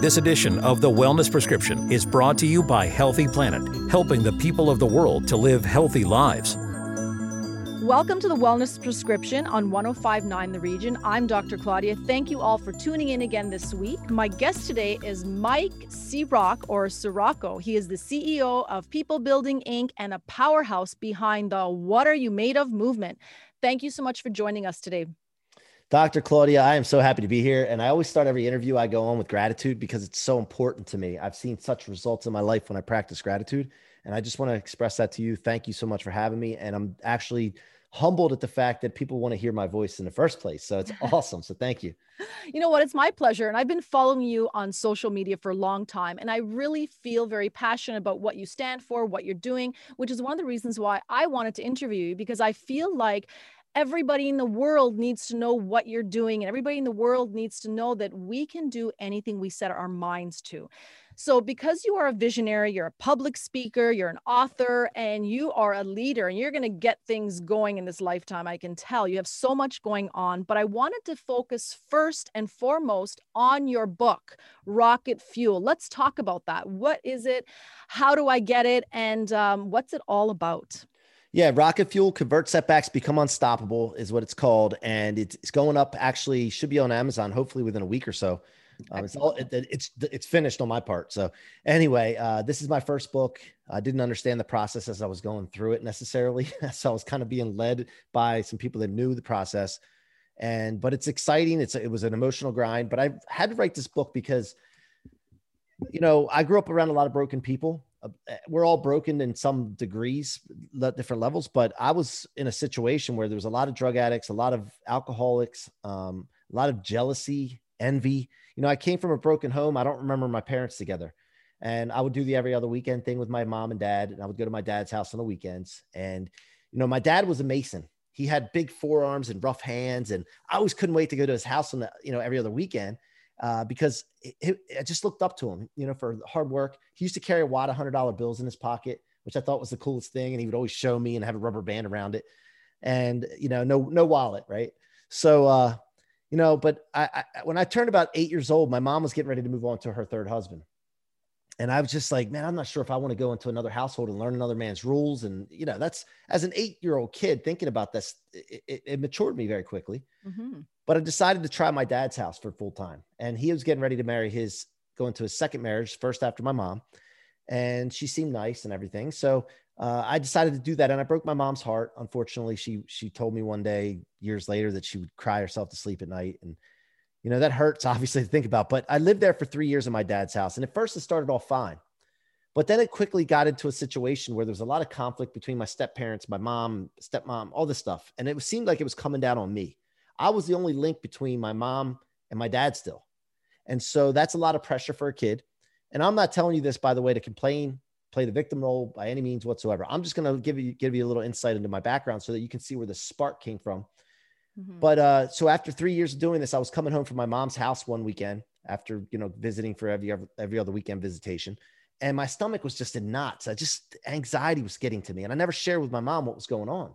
This edition of The Wellness Prescription is brought to you by Healthy Planet, helping the people of the world to live healthy lives. Welcome to the Wellness Prescription on 1059 The Region. I'm Dr. Claudia. Thank you all for tuning in again this week. My guest today is Mike C-Roc or Ciorrocco. He is the CEO of People Building Inc. and a powerhouse behind the What Are You Made of movement. Thank you so much for joining us today. Dr. Claudia, I am so happy to be here. And I always start every interview I go on with gratitude because it's so important to me. I've seen such results in my life when I practice gratitude. And I just want to express that to you. Thank you so much for having me. And I'm actually humbled at the fact that people want to hear my voice in the first place. So it's awesome. So thank you. You know what? It's my pleasure. And I've been following you on social media for a long time. And I really feel very passionate about what you stand for, what you're doing, which is one of the reasons why I wanted to interview you because I feel like everybody in the world needs to know what you're doing and everybody in the world needs to know that we can do anything we set our minds to. So because you are a visionary you're a public speaker you're an author and you are a leader and you're going to get things going in this lifetime i can tell. You have so much going on but i wanted to focus first and foremost on your book rocket fuel. Let's talk about that. What is it? How do i get it? And um, what's it all about yeah, rocket fuel convert setbacks become unstoppable is what it's called, and it's, going up. Actually, should be on Amazon hopefully within a week or so. Um, it's all it, it's it's finished on my part. So anyway, uh, this is my first book. I didn't understand the process as I was going through it necessarily, so I was kind of being led by some people that knew the process. And but it's exciting. It's it was an emotional grind, but I had to write this book because you know I grew up around a lot of broken people we're all broken in some degrees, different levels. But I was in a situation where there was a lot of drug addicts, a lot of alcoholics, um, a lot of jealousy, envy. You know, I came from a broken home. I don't remember my parents together. And I would do the every other weekend thing with my mom and dad. And I would go to my dad's house on the weekends. And, you know, my dad was a mason. He had big forearms and rough hands. And I always couldn't wait to go to his house on the, you know, every other weekend uh, because it, it, I just looked up to him, you know, for hard work. He used to carry a wad of hundred dollar bills in his pocket, which I thought was the coolest thing. And he would always show me and have a rubber band around it and, you know, no, no wallet. Right. So, uh, you know, but I, I, when I turned about eight years old, my mom was getting ready to move on to her third husband. And I was just like, man, I'm not sure if I want to go into another household and learn another man's rules. And, you know, that's as an eight year old kid thinking about this, it, it, it matured me very quickly. Mm-hmm. But I decided to try my dad's house for full time. And he was getting ready to marry his, going to his second marriage, first after my mom. And she seemed nice and everything. So uh, I decided to do that. And I broke my mom's heart. Unfortunately, she, she told me one day, years later, that she would cry herself to sleep at night. And, you know, that hurts obviously to think about. But I lived there for three years in my dad's house. And at first, it started off fine. But then it quickly got into a situation where there was a lot of conflict between my step parents, my mom, stepmom, all this stuff. And it seemed like it was coming down on me. I was the only link between my mom and my dad still. And so that's a lot of pressure for a kid. And I'm not telling you this, by the way, to complain, play the victim role by any means whatsoever. I'm just going to give you, give you a little insight into my background so that you can see where the spark came from. Mm-hmm. But uh, so after three years of doing this, I was coming home from my mom's house one weekend after, you know, visiting for every, every other weekend visitation. And my stomach was just in knots. I just anxiety was getting to me. And I never shared with my mom what was going on.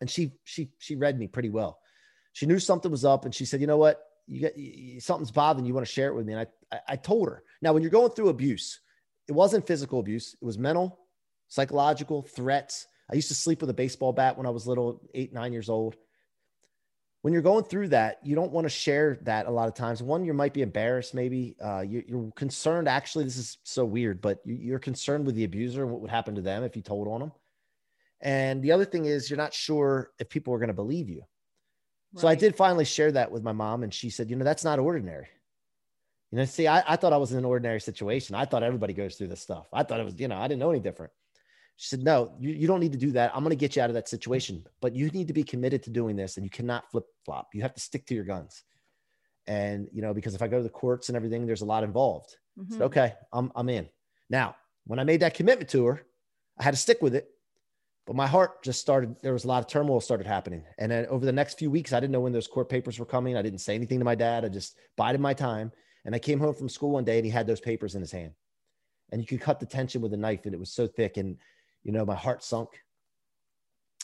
And she, she, she read me pretty well she knew something was up and she said, you know what? You get you, something's bothering you. want to share it with me. And I, I, I told her now, when you're going through abuse, it wasn't physical abuse. It was mental, psychological threats. I used to sleep with a baseball bat when I was little, eight, nine years old. When you're going through that, you don't want to share that a lot of times. One, you might be embarrassed, maybe. Uh, you, are concerned. Actually, this is so weird, but you, are concerned with the abuser and what would happen to them if you told on them. And the other thing is, you're not sure if people are going to believe you. So I did finally share that with my mom, and she said, you know, that's not ordinary. You know, see, I, I thought I was in an ordinary situation. I thought everybody goes through this stuff. I thought it was, you know, I didn't know any different. She said, no, you, you don't need to do that. I'm going to get you out of that situation, but you need to be committed to doing this and you cannot flip flop. You have to stick to your guns. And, you know, because if I go to the courts and everything, there's a lot involved. Mm-hmm. Said, okay, I'm, I'm in. Now, when I made that commitment to her, I had to stick with it but my heart just started there was a lot of turmoil started happening. And then over the next few weeks i didn't know when those court papers were coming. I didn't say anything to my dad. I just bided my time. And i came home from school one day and he had those papers in his hand. And you could cut the tension with a knife and it was so thick and you know my heart sunk.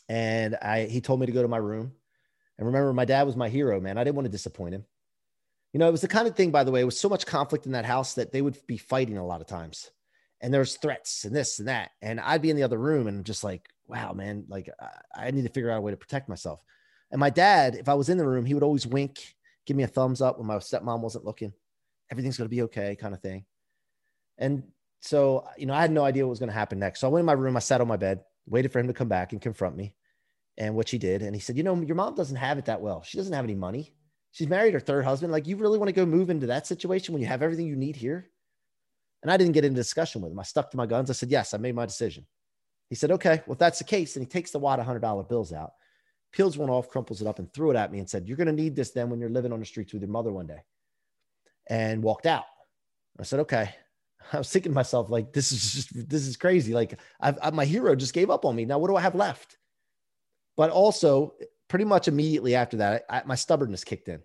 And i he told me to go to my room. And remember my dad was my hero man. I didn't want to disappoint him. You know, it was the kind of thing, by the way, it was so much conflict in that house that they would be fighting a lot of times. And there's threats and this and that. And I'd be in the other room and just like, wow, man, like I, I need to figure out a way to protect myself. And my dad, if I was in the room, he would always wink, give me a thumbs up when my stepmom wasn't looking. Everything's going to be okay, kind of thing. And so, you know, I had no idea what was going to happen next. So I went in my room, I sat on my bed, waited for him to come back and confront me. And what she did. And he said, You know, your mom doesn't have it that well. She doesn't have any money. She's married her third husband. Like, you really want to go move into that situation when you have everything you need here? And I didn't get into discussion with him. I stuck to my guns. I said, Yes, I made my decision. He said, Okay, well, if that's the case, and he takes the wad of $100 bills out, peels one off, crumples it up, and threw it at me and said, You're going to need this then when you're living on the streets with your mother one day. And walked out. I said, Okay. I was thinking to myself, like, this is just, this is crazy. Like, I've, I, my hero just gave up on me. Now, what do I have left? But also, pretty much immediately after that, I, my stubbornness kicked in.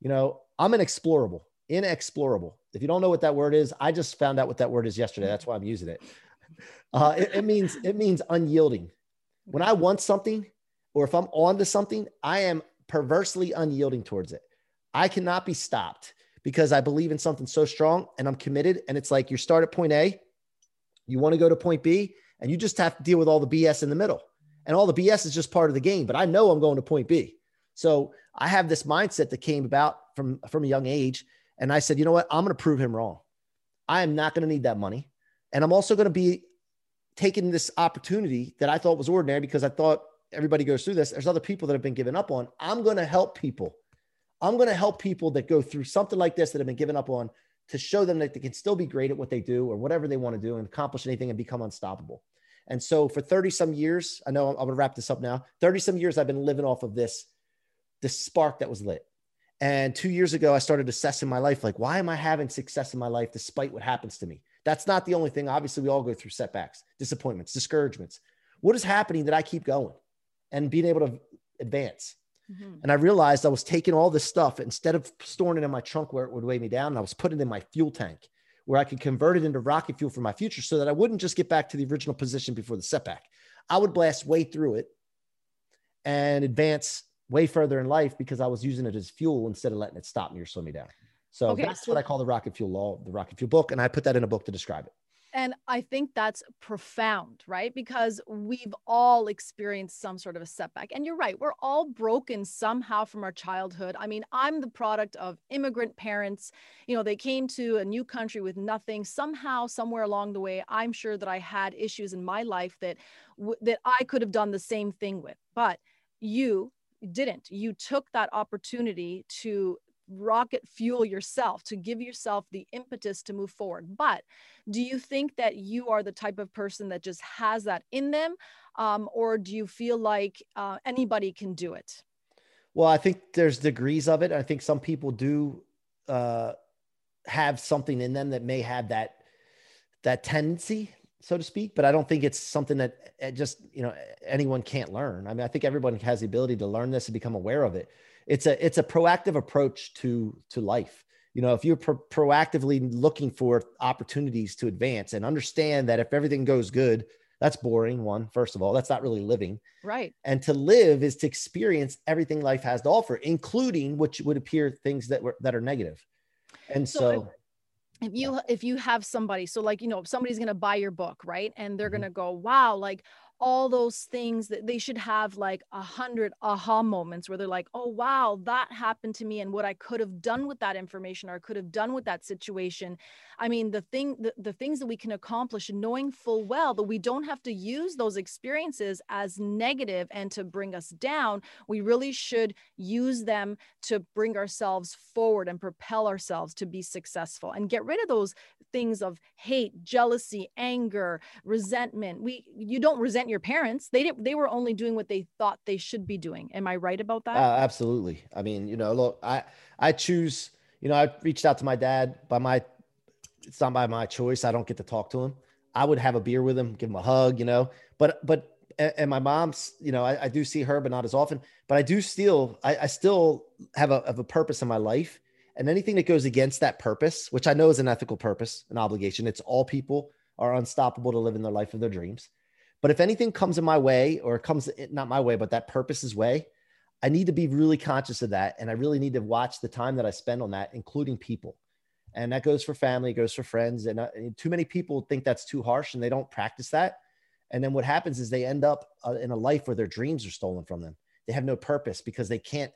You know, I'm inexplorable, inexplorable. If you don't know what that word is, I just found out what that word is yesterday. That's why I'm using it. Uh, it, it means it means unyielding. When I want something, or if I'm on to something, I am perversely unyielding towards it. I cannot be stopped because I believe in something so strong and I'm committed. And it's like you start at point A, you want to go to point B, and you just have to deal with all the BS in the middle. And all the BS is just part of the game, but I know I'm going to point B. So I have this mindset that came about from, from a young age. And I said, you know what? I'm going to prove him wrong. I am not going to need that money. And I'm also going to be taking this opportunity that I thought was ordinary because I thought everybody goes through this. There's other people that have been given up on. I'm going to help people. I'm going to help people that go through something like this that have been given up on to show them that they can still be great at what they do or whatever they want to do and accomplish anything and become unstoppable. And so for 30 some years, I know I'm going to wrap this up now. 30 some years, I've been living off of this, this spark that was lit. And two years ago, I started assessing my life like, why am I having success in my life despite what happens to me? That's not the only thing. Obviously, we all go through setbacks, disappointments, discouragements. What is happening that I keep going and being able to advance? Mm-hmm. And I realized I was taking all this stuff instead of storing it in my trunk where it would weigh me down, I was putting it in my fuel tank where I could convert it into rocket fuel for my future so that I wouldn't just get back to the original position before the setback. I would blast way through it and advance way further in life because I was using it as fuel instead of letting it stop me or slow me down. So okay, that's so- what I call the rocket fuel law, the rocket fuel book. And I put that in a book to describe it. And I think that's profound, right? Because we've all experienced some sort of a setback. And you're right, we're all broken somehow from our childhood. I mean, I'm the product of immigrant parents. You know, they came to a new country with nothing. Somehow, somewhere along the way, I'm sure that I had issues in my life that that I could have done the same thing with. But you didn't. You took that opportunity to rocket fuel yourself to give yourself the impetus to move forward. But do you think that you are the type of person that just has that in them um, or do you feel like uh, anybody can do it? Well i think there's degrees of it. I think some people do uh, have something in them that may have that that tendency so to speak but i don't think it's something that uh, just you know anyone can't learn. I mean i think everyone has the ability to learn this and become aware of it it's a it's a proactive approach to to life. You know if you're pro- proactively looking for opportunities to advance and understand that if everything goes good that's boring one first of all that's not really living. Right. And to live is to experience everything life has to offer including which would appear things that were that are negative. And so, so if you if you have somebody so like you know if somebody's going to buy your book right? And they're mm-hmm. going to go wow like all those things that they should have like a hundred aha moments where they're like, oh, wow, that happened to me and what I could have done with that information or could have done with that situation. I mean, the thing, the, the things that we can accomplish knowing full well that we don't have to use those experiences as negative and to bring us down. We really should use them to bring ourselves forward and propel ourselves to be successful and get rid of those things of hate, jealousy, anger, resentment. We, you don't resent your parents. They didn't, they were only doing what they thought they should be doing. Am I right about that? Uh, absolutely. I mean, you know, look, I, I choose, you know, I reached out to my dad by my, it's not by my choice. I don't get to talk to him. I would have a beer with him, give him a hug, you know, but, but, and my mom's, you know, I, I do see her, but not as often, but I do still, I, I still have a, have a purpose in my life and anything that goes against that purpose, which I know is an ethical purpose, an obligation, it's all people are unstoppable to live in their life of their dreams. But if anything comes in my way or comes not my way, but that purpose's way, I need to be really conscious of that. And I really need to watch the time that I spend on that, including people. And that goes for family, goes for friends. And, uh, too many people think that's too harsh and they don't practice that. And then what happens is they end up uh, in a life where their dreams are stolen from them. They have no purpose because they can't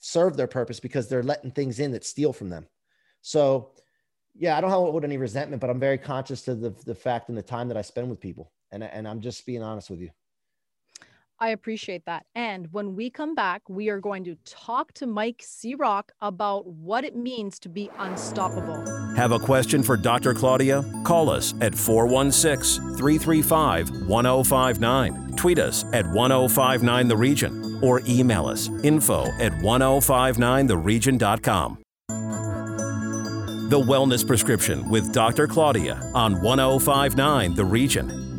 serve their purpose because they're letting things in that steal from them. So, yeah, I don't hold any resentment, but I'm very conscious of the, the fact and the time that I spend with people. And, and I'm just being honest with you. I appreciate that. And when we come back, we are going to talk to Mike C-Roc about what it means to be unstoppable. Have a question for Dr. Claudia? Call us at 416 335 1059. Tweet us at 1059 The Region or email us info at 1059theregion.com. The Wellness Prescription with Dr. Claudia on 1059 The Region.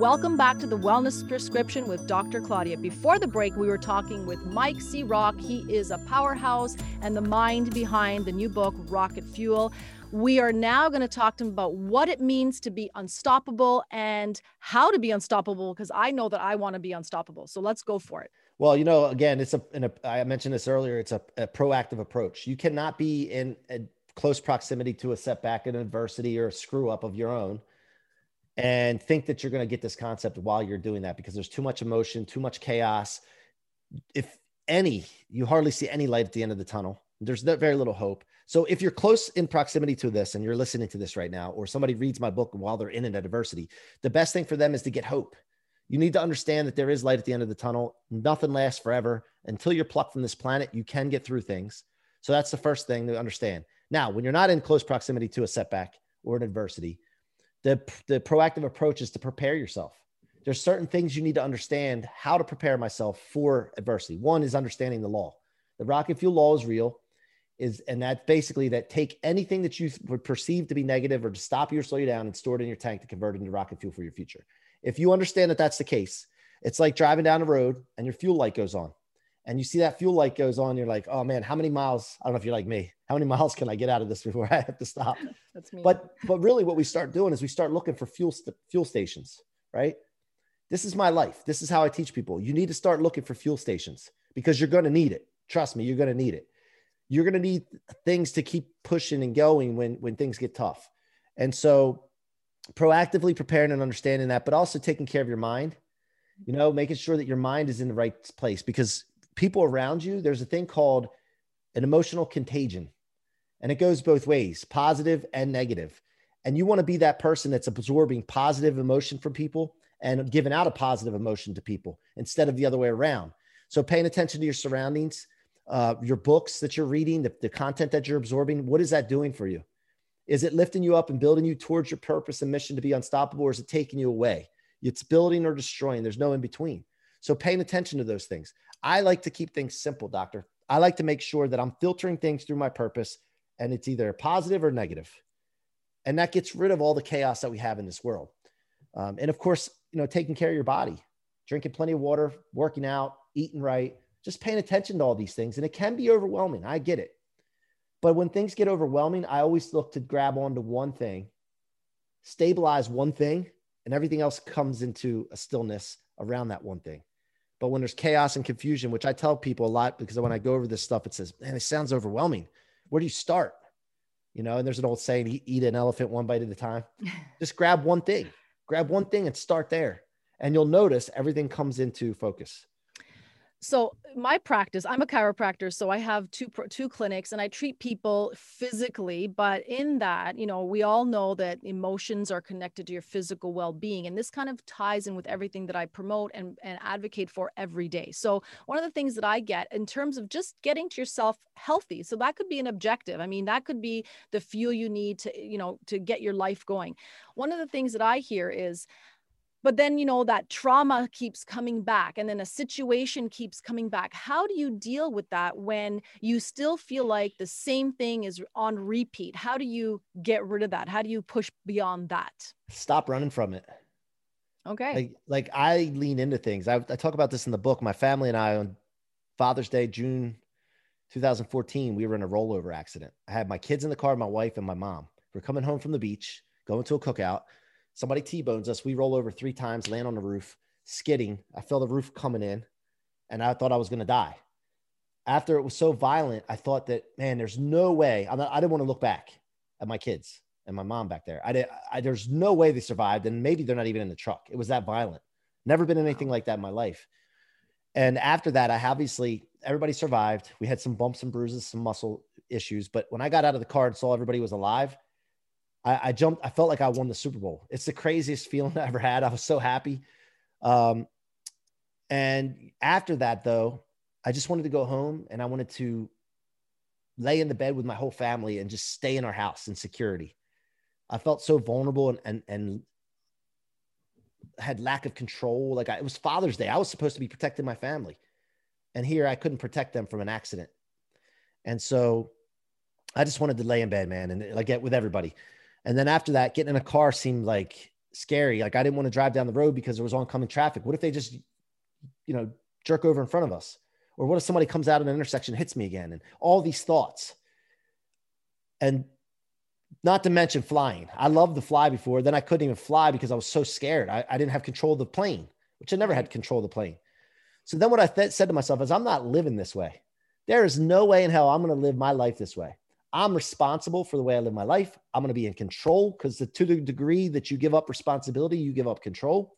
Welcome back to the Wellness Prescription with Dr. Claudia. Before the break, we were talking with Mike C-Roc. He is a powerhouse and the mind behind the new book, Rocket Fuel. We are now going to talk to him about what it means to be unstoppable and how to be unstoppable because I know that I want to be unstoppable. So let's go for it. Well, you know, again, it's a. I mentioned this earlier, it's a, a proactive approach. You cannot be in a close proximity to a setback, an adversity, or a screw up of your own and think that you're going to get this concept while you're doing that because there's too much emotion, too much chaos. If any, you hardly see any light at the end of the tunnel. There's very little hope. So if you're close in proximity to this and you're listening to this right now, or somebody reads my book while they're in an adversity, the best thing for them is to get hope. You need to understand that there is light at the end of the tunnel. Nothing lasts forever. Until you're plucked from this planet, you can get through things. So that's the first thing to understand. Now, when you're not in close proximity to a setback or an adversity, the, the proactive approach is to prepare yourself. There's certain things you need to understand how to prepare myself for adversity. One is understanding the law. The rocket fuel law is real, is and that basically that take anything that you would perceive to be negative or to stop you or slow you down and store it in your tank to convert it into rocket fuel for your future. If you understand that that's the case, it's like driving down the road and your fuel light goes on and you see that fuel light goes on, you're like, oh man, how many miles? I don't know if you're like me. How many miles can I get out of this before I have to stop? That's me. But but really, what we start doing is we start looking for fuel st- fuel stations, right? This is my life. This is how I teach people. You need to start looking for fuel stations because you're going to need it. Trust me, you're going to need it. You're going to need things to keep pushing and going when when things get tough. And so, proactively preparing and understanding that, but also taking care of your mind. You know, making sure that your mind is in the right place because people around you, there's a thing called an emotional contagion. And it goes both ways, positive and negative. And you want to be that person that's absorbing positive emotion from people and giving out a positive emotion to people instead of the other way around. So paying attention to your surroundings, uh, your books that you're reading, the, the content that you're absorbing, what is that doing for you? Is it lifting you up and building you towards your purpose and mission to be unstoppable, or is it taking you away? It's building or destroying. There's no in between. So paying attention to those things. I like to keep things simple, doctor. I like to make sure that I'm filtering things through my purpose and it's either positive or negative. And that gets rid of all the chaos that we have in this world. Um, and of course, you know, taking care of your body, drinking plenty of water, working out, eating right, just paying attention to all these things. And it can be overwhelming. I get it. But when things get overwhelming, I always look to grab onto one thing, stabilize one thing, and everything else comes into a stillness around that one thing. But when there's chaos and confusion, which I tell people a lot because when I go over this stuff, it says, man, it sounds overwhelming. Where do you start? You know, and there's an old saying, eat, an elephant one bite at a time. Just grab one thing, grab one thing and start there. And you'll notice everything comes into focus so my practice i'm a chiropractor so i have two two clinics and i treat people physically but in that you know we all know that emotions are connected to your physical well-being and this kind of ties in with everything that i promote and, and advocate for every day. So one of the things that i get in terms of just getting to yourself healthy so that could be an objective i mean that could be the fuel you need to you know to get your life going. One of the things that i hear is but then you know that trauma keeps coming back and then a situation keeps coming back. How do you deal with that when you still feel like the same thing is on repeat? How do you get rid of that? How do you push beyond that? Stop running from it. Okay. Like, like i lean into things. I, I talk about this in the book. My family and i on father's day june 2014 we were in a rollover accident. I had my kids in the car my wife and my mom. We're coming home from the beach going to a cookout Somebody T-bones us. We roll over three times, land on the roof, skidding. I felt the roof coming in. and I thought I was going to die. After it was so violent, I thought that, man, there's no way. I'm not, I didn't want to look back at my kids and my mom back there. I did. I, there's no way they survived, and maybe they're not even in the truck. It was that violent. Never been anything like that in my life. And after that, I obviously everybody survived. We had some bumps and bruises, some muscle issues, but when I got out of the car and saw everybody was alive, I, I jumped. I felt like I won the Super Bowl. It's the craziest feeling I ever had. I was so happy. Um, and after that, though, I just wanted to go home and I wanted to lay in the bed with my whole family and just stay in our house in security. I felt so vulnerable and and, and had lack of control. Like I, it was Father's Day. I was supposed to be protecting my family. And here I couldn't protect them from an accident. And so I just wanted to lay in bed, man, and like get with everybody. And then after that, getting in a car seemed like scary. Like I didn't want to drive down the road because there was oncoming traffic. What if they just, you know, jerk over in front of us? Or what if somebody comes out of an intersection, hits me again? And all these thoughts. And not to mention flying. I loved the fly before. Then I couldn't even fly because I was so scared. I, I didn't have control of the plane, which I never had control of the plane. So then what I th- said to myself is, I'm not living this way. There is no way in hell I'm going to live my life this way. I'm responsible for the way I live my life. I'm going to be in control because to the degree that you give up responsibility, you give up control.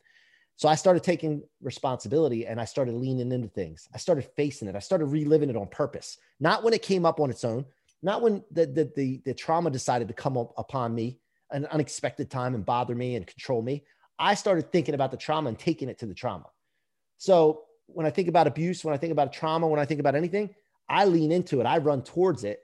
So I started taking responsibility and I started leaning into things. I started facing it. I started reliving it on purpose, not when it came up on its own, not when the, the, the, the trauma decided to come up upon me at an unexpected time and bother me and control me. I started thinking about the trauma and taking it to the trauma. So when I think about abuse, when I think about trauma, when I think about anything, I lean into it. I run towards it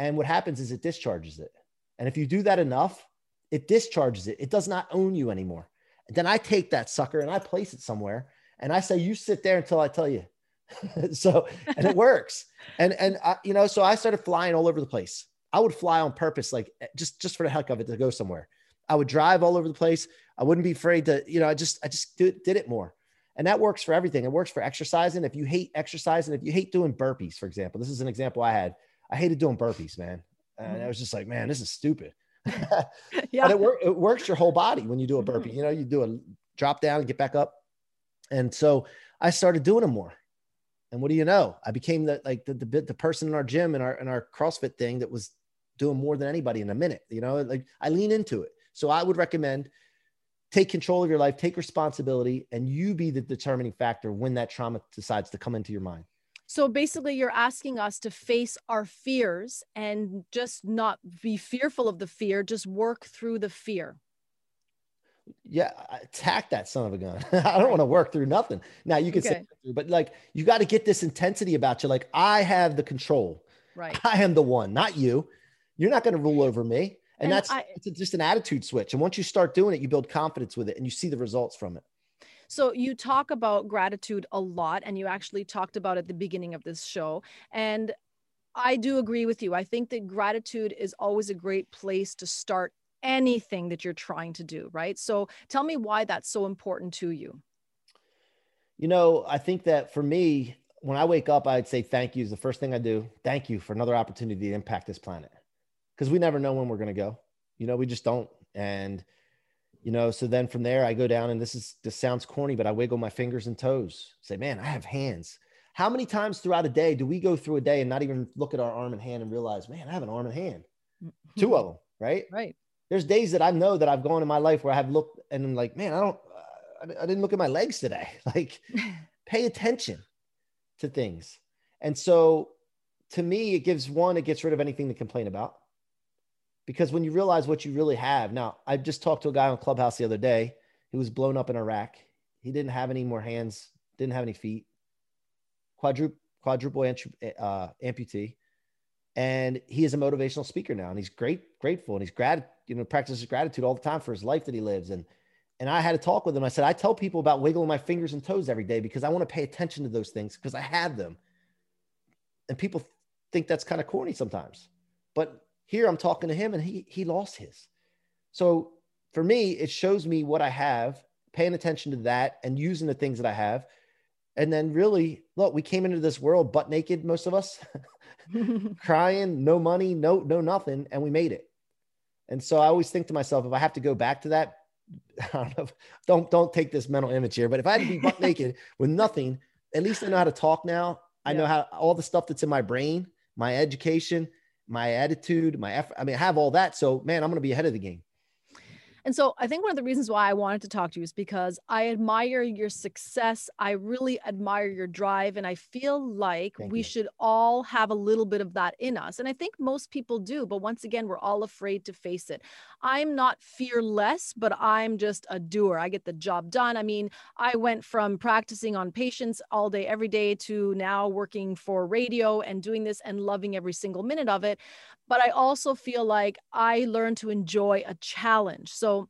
and what happens is it discharges it. And if you do that enough, it discharges it. It does not own you anymore. And then I take that sucker and I place it somewhere and I say, you sit there until I tell you. so, and it works. And, and, I, you know, so I started flying all over the place. I would fly on purpose, like eh, just, just for the heck of it to go somewhere. I would drive all over the place. I wouldn't be afraid to, you know, I just, I just did, did it more. And that works for everything. It works for exercising. If you hate exercising, if you hate doing burpees, for example, this is an example I had. I hated doing burpees, man. And I mm-hmm. was just like, man, this is stupid. yeah. But it, wor- it works your whole body when you do a mm-hmm. burpee. You know, you do a drop down and get back up. And so I started doing them more. And what do you know? I became the like the, the the person in our gym and our in our CrossFit thing that was doing more than anybody in a minute. You know, like I lean into it. So I would recommend take control of your life, take responsibility, and you be the determining factor when that trauma decides to come into your mind. So basically, you're asking us to face our fears and just not be fearful of the fear, just work through the fear. Yeah, attack that son of a gun. I don't want to work through nothing. Now you can okay. say, but like you got to get this intensity about you. Like I have the control. Right. I am the one, not you. You're not going to rule over me. And, and that's I, it's just an attitude switch. And once you start doing it, you build confidence with it and you see the results from it. So you talk about gratitude a lot, and you actually talked about at the beginning of this show. And I do agree with you. I think that gratitude is always a great place to start anything that you're trying to do, right? So tell me why that's so important to you. You know, I think that for me, when I wake up, I'd say thank you is the first thing I do. Thank you for another opportunity to impact this planet. Because we never know when we're going to go. You know, we just don't. And you know so then from there i go down and this is this sounds corny but i wiggle my fingers and toes. Say man i have hands. How many times throughout a day do we go through a day and not even look at our arm and hand and realize man i have an arm and hand. Mm-hmm. Two of them right? Right. There's days that i know that i've gone in my life where i have looked and I'm like man i don't i didn't look at my legs today. Like pay attention to things. And so to me it gives one it gets rid of anything to complain about because when you realize what you really have now i just talked to a guy on clubhouse the other day who was blown up in iraq. He didn't have any more hands didn't have any feet. Quadruple quadruple uh, amputee. And he is a motivational speaker now and he's great grateful and he's grat you know practices gratitude all the time for his life that he lives. And and i had a talk with him. I said i tell people about wiggling my fingers and toes every day because i want to pay attention to those things because i have them. And people think that's kind of corny sometimes. But here I'm talking to him and he he lost his. So for me, it shows me what I have, paying attention to that and using the things that I have. And then really, look, we came into this world butt naked, most of us, crying, no money, no, no nothing, and we made it. And so I always think to myself, if I have to go back to that, I don't know, don't don't take this mental image here, but if I had to be butt naked with nothing, at least I know how to talk now. I know how all the stuff that's in my brain, my education, my attitude, my effort. I mean, I have all that. So, man, I'm going to be ahead of the game. And so I think one of the reasons why I wanted to talk to you is because I admire your success. I really admire your drive. And I feel like Thank we you. should all have a little bit of that in us. And I think most people do. But once again, we're all afraid to face it. I'm not fearless, but I'm just a doer. I get the job done. I mean, I went from practicing on patients all day, every day to now working for radio and doing this and loving every single minute of it but I also feel like I learned to enjoy a challenge. So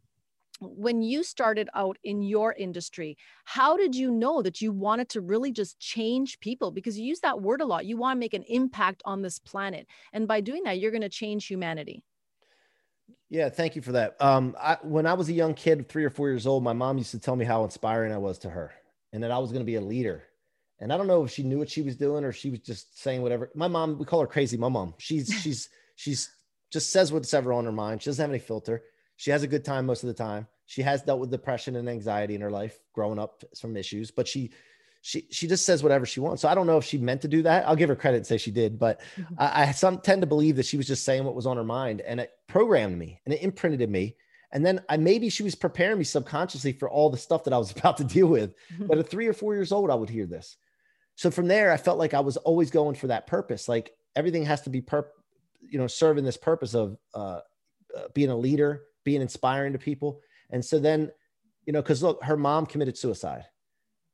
when you started out in your industry, how did you know that you wanted to really just change people? Because you use that word a lot. You want to make an impact on this planet. And by doing that, you're going to change humanity. Yeah, thank you for that. Um, I, when I was a young kid, three or four years old, my mom used to tell me how inspiring I was to her and that I was going to be a leader. And I don't know if she knew what she was doing or she was just saying whatever. My mom, we call her crazy. My mom, she's, she's, She's just says what's ever on her mind. She doesn't have any filter. She has a good time most of the time. She has dealt with depression and anxiety in her life growing up from issues, but she she she just says whatever she wants. So I don't know if she meant to do that. I'll give her credit and say she did, but mm-hmm. I, I some tend to believe that she was just saying what was on her mind, and it programmed me and it imprinted in me. And then I maybe she was preparing me subconsciously for all the stuff that I was about to deal with. Mm-hmm. But at three or four years old, I would hear this. So from there, I felt like I was always going for that purpose. Like everything has to be per- you know serving this purpose of uh, uh, being a leader being inspiring to people. And so then you know because look her mom committed suicide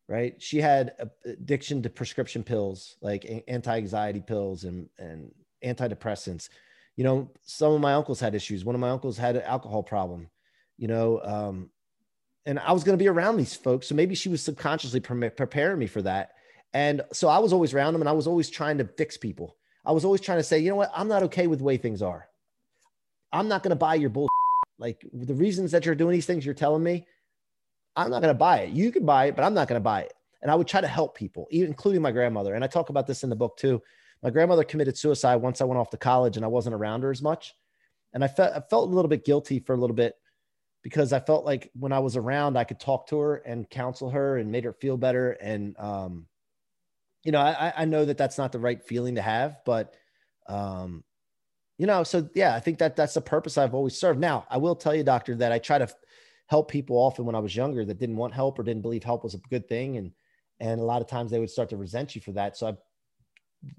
right? She had addiction to prescription pills like anti-anxiety pills and and antidepressants. You know some of my uncles had issues. One of my uncles had an alcohol problem you know um, and i was going to be around these folks so maybe she was subconsciously pre- preparing me for that. And so i was always around them and i was always trying to fix people I was always trying to say, you know what? I'm not okay with the way things are. I'm not going to buy your bull. Like the reasons that you're doing these things, you're telling me, I'm not going to buy it. You can buy it, but I'm not going to buy it. And I would try to help people, including my grandmother. And I talk about this in the book too. My grandmother committed suicide once I went off to college and I wasn't around her as much. And I felt, I felt a little bit guilty for a little bit because I felt like when I was around, I could talk to her and counsel her and made her feel better. And, um, you know, I, I know that that's not the right feeling to have, but, um, you know, so yeah, I think that that's the purpose I've always served. Now, I will tell you, doctor, that I try to help people often when I was younger that didn't want help or didn't believe help was a good thing. And, and a lot of times they would start to resent you for that. So I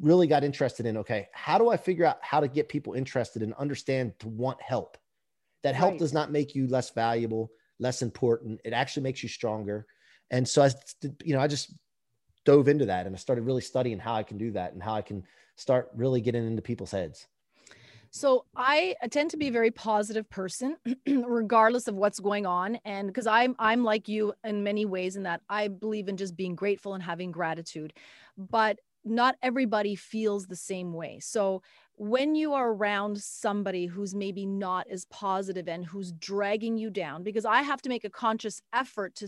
really got interested in, okay, how do I figure out how to get people interested and understand to want help? That help right. does not make you less valuable, less important. It actually makes you stronger. And so I, you know, I just dove into that and I started really studying how I can do that and how I can start really getting into people's heads. So I tend to be a very positive person, regardless of what's going on, and because I'm I'm like you in many ways in that I believe in just being grateful and having gratitude, but not everybody feels the same way. So when you are around somebody who's maybe not as positive and who's dragging you down, because I have to make a conscious effort to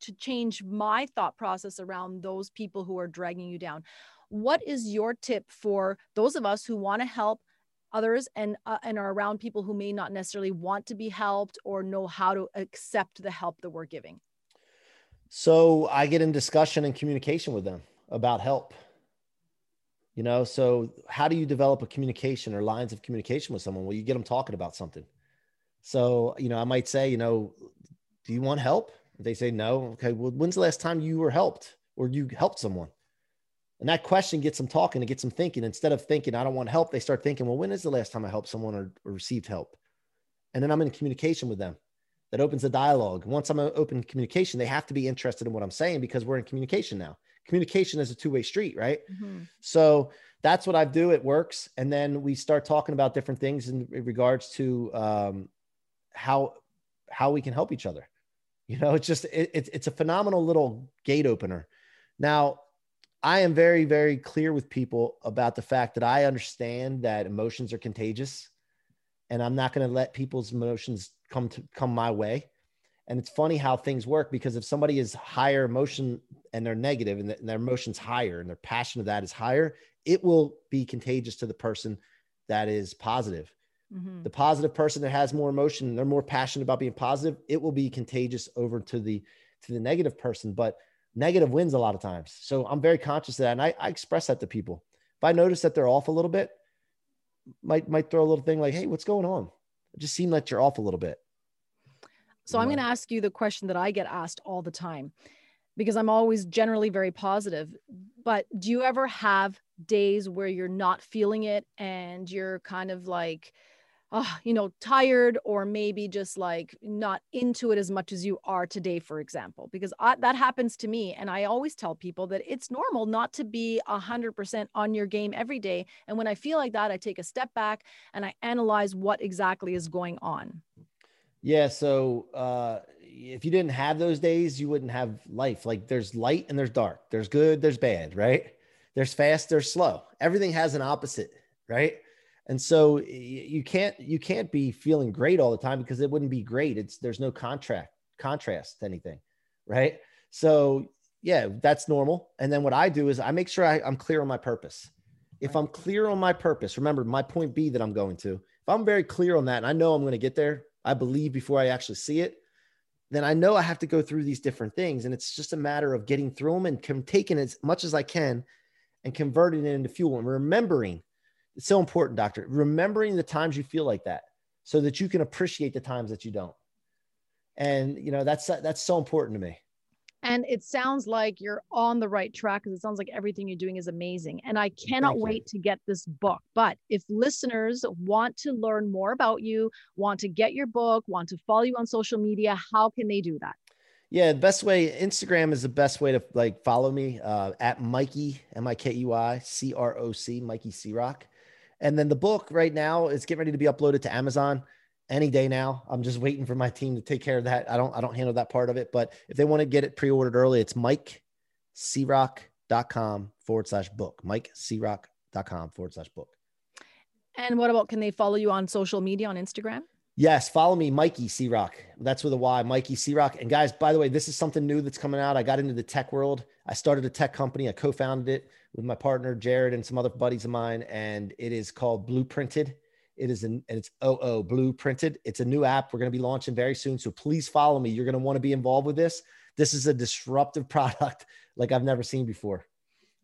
to change my thought process around those people who are dragging you down. What is your tip for those of us who want to help others and uh, and are around people who may not necessarily want to be helped or know how to accept the help that we're giving? So I get in discussion and communication with them about help. You know, so how do you develop a communication or lines of communication with someone? Well, you get them talking about something. So, you know, I might say, you know, do you want help? They say no, okay, well, when's the last time you were helped or you helped someone? And that question gets them talking, it gets them thinking. Instead of thinking, I don't want help, they start thinking, well, when is the last time I helped someone or, or received help? And then I'm in communication with them. That opens the dialogue. Once I'm uh, open communication, they have to be interested in what I'm saying because we're in communication now. Communication is a two way street, right? Mm-hmm. So that's what I do. It works. And then we start talking about different things in regards to um, how how we can help each other. You know, it's just it, it's it's a phenomenal little gate opener. Now, I am very very clear with people about the fact that I understand that emotions are contagious, and I'm not going to let people's emotions come to come my way. And it's funny how things work because if somebody is higher emotion and they're negative and, their emotions higher and their passion of that is higher, it will be contagious to the person that is positive. Mm-hmm. The positive person that has more emotion, they're more passionate about being positive, it will be contagious over to the to the negative person. But negative wins a lot of times. So I'm very conscious of that. And I, I express that to people. If I notice that they're off a little bit, might might throw a little thing like, hey, what's going on? It just seemed like you're off a little bit. So I'm going to ask you the question that I get asked all the time because I'm always generally very positive. But do you ever have days where you're not feeling it and you're kind of like, uh, you know, tired or maybe just like not into it as much as you are today, for example, because I, that happens to me. And I always tell people that it's normal not to be 100% on your game every day. And when I feel like that, I take a step back and I analyze what exactly is going on. Yeah. So uh, if you didn't have those days, you wouldn't have life. Like there's light and there's dark, there's good, there's bad, right? There's fast, there's slow. Everything has an opposite, right? And so you can't you can't be feeling great all the time because it wouldn't be great. It's there's no contract contrast to anything, right? So yeah, that's normal. And then what I do is I make sure I, I'm clear on my purpose. If I'm clear on my purpose, remember my point B that I'm going to. If I'm very clear on that and I know I'm going to get there, I believe before I actually see it, then I know I have to go through these different things. And it's just a matter of getting through them and taking as much as I can and converting it into fuel and remembering it's so important, doctor. Remembering the times you feel like that so that you can appreciate the times that you don't. And you know, that's that's so important to me. And it sounds like you're on the right track because it sounds like everything you're doing is amazing. And I cannot Thank wait you. to get this book. But if listeners want to learn more about you, want to get your book, want to follow you on social media, how can they do that? Yeah, the best way Instagram is the best way to like follow me uh, at Mikey M I K E Y C R O C Mikey C-Roc. And then the book right now is getting ready to be uploaded to Amazon any day now. I'm just waiting for my team to take care of that. I don't I don't handle that part of it, but if they want to get it pre-ordered early, it's mikecroc.com forward slash book. mikecroc.com forward slash book. And what about can they follow you on social media on Instagram? Yes, follow me, Mikey C-Roc. That's with a Y, Mikey C-Roc. And guys, by the way, this is something new that's coming out. I got into the tech world. I started a tech company. I co-founded it with my partner Jared and some other buddies of mine, and it is called Blueprinted. It is an and it's OO blue printed. It's a new app we're going to be launching very soon. So please follow me. You're going to want to be involved with this. This is a disruptive product like I've never seen before.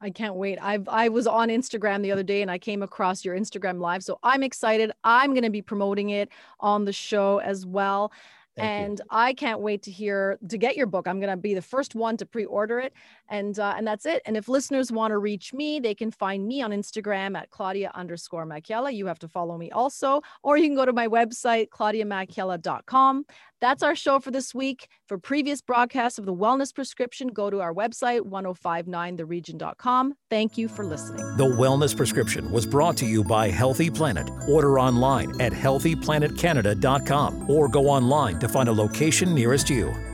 I can't wait. I I was on Instagram the other day and I came across your Instagram live. So I'm excited. I'm going to be promoting it on the show as well. And you. I can't wait to hear to get your book. I'm going to be the first one to pre-order it, and uh, and that's it. And if listeners want to reach me, they can find me on Instagram at Claudia underscore Macchiella. You have to follow me also, or you can go to my website claudiamacchiella.com. That's our show for this week. For previous broadcasts of the Wellness Prescription, go to our website, 1059theregion.com. Thank you for listening. The Wellness Prescription was brought to you by Healthy Planet. Order online at healthyplanetcanada.com or go online to find a location nearest you.